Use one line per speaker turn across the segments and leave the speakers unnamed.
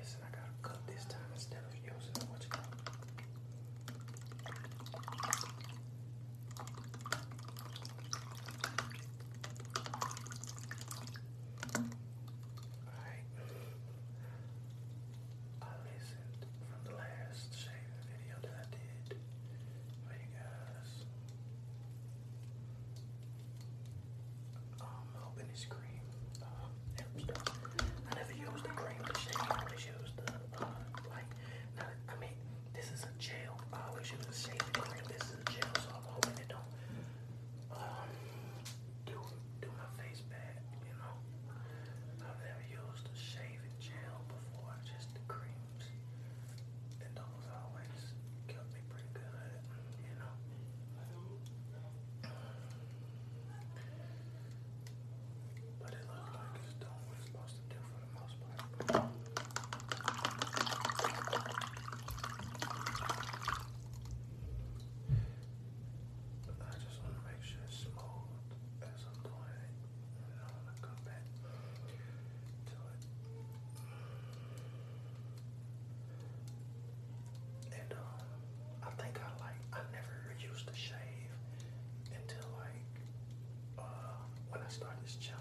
this this time instead of using what you call. Alright. I listened from the last shaving video that I did for you guys. Um, I'm hoping it's green. this challenge.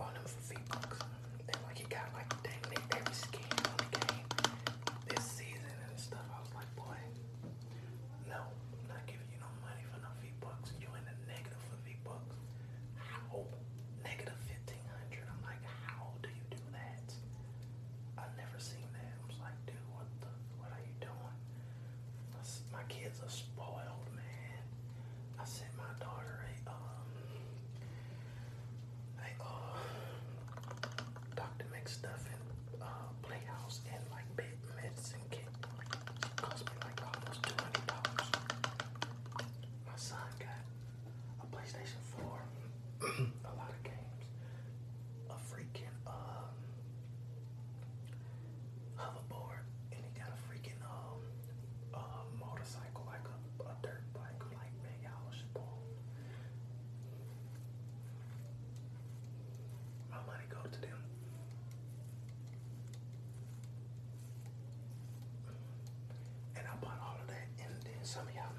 on them for people. put it in. And I put all of that in, then some of y'all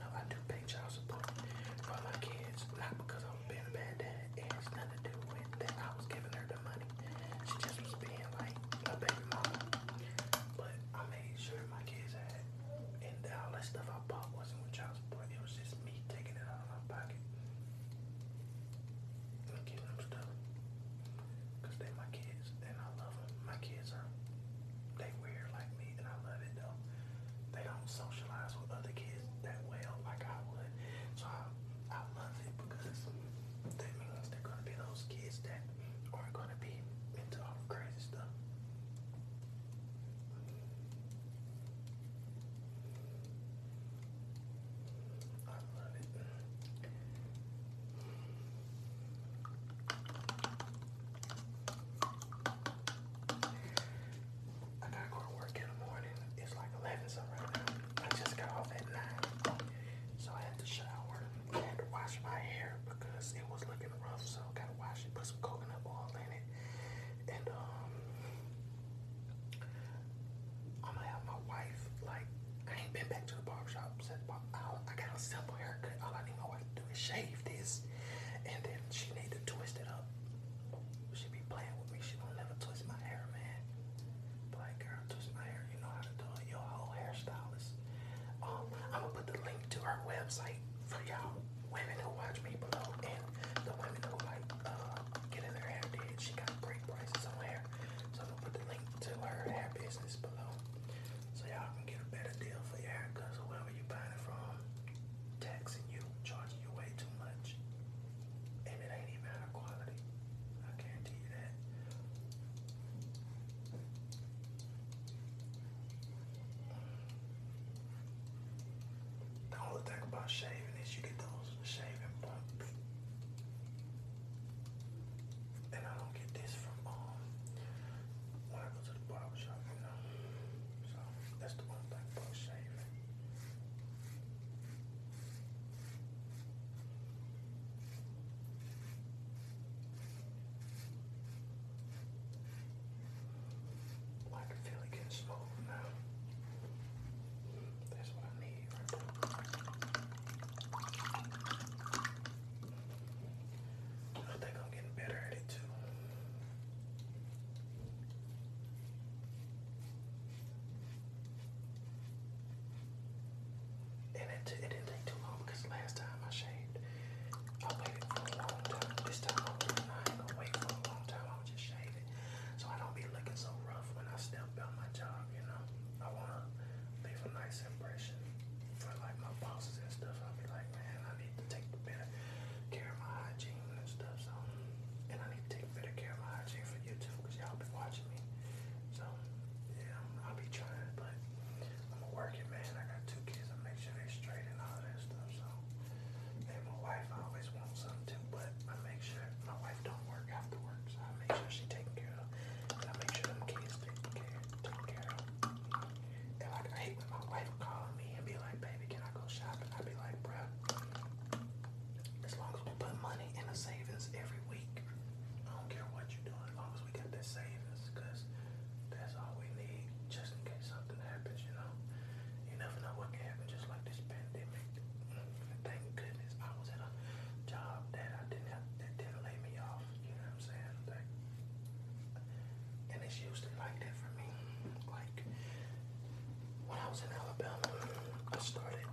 shave this, and then she need to twist it up. She be playing with me. She don't never twist my hair, man. Black girl, twist my hair. You know how to do it. Your whole hairstylist. Um, I'm gonna put the link to her website for y'all women who watch me below. and it, it. Chercher just used it like that for me. Like when I was in Alabama, I started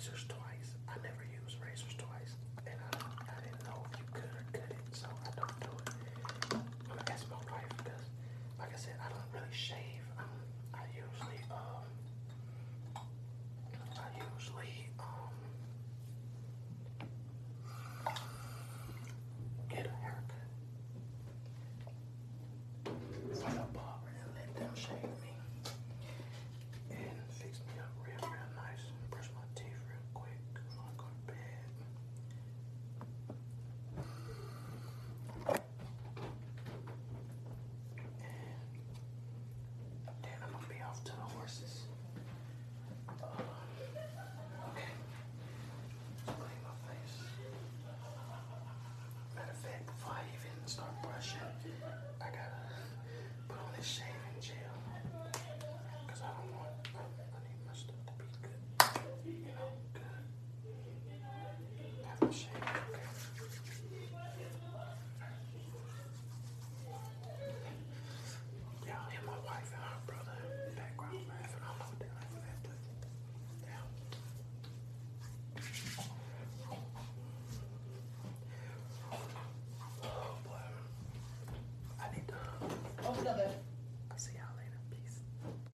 за что?